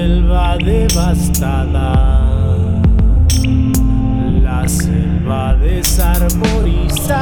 selva devastada, la selva desarmonizada.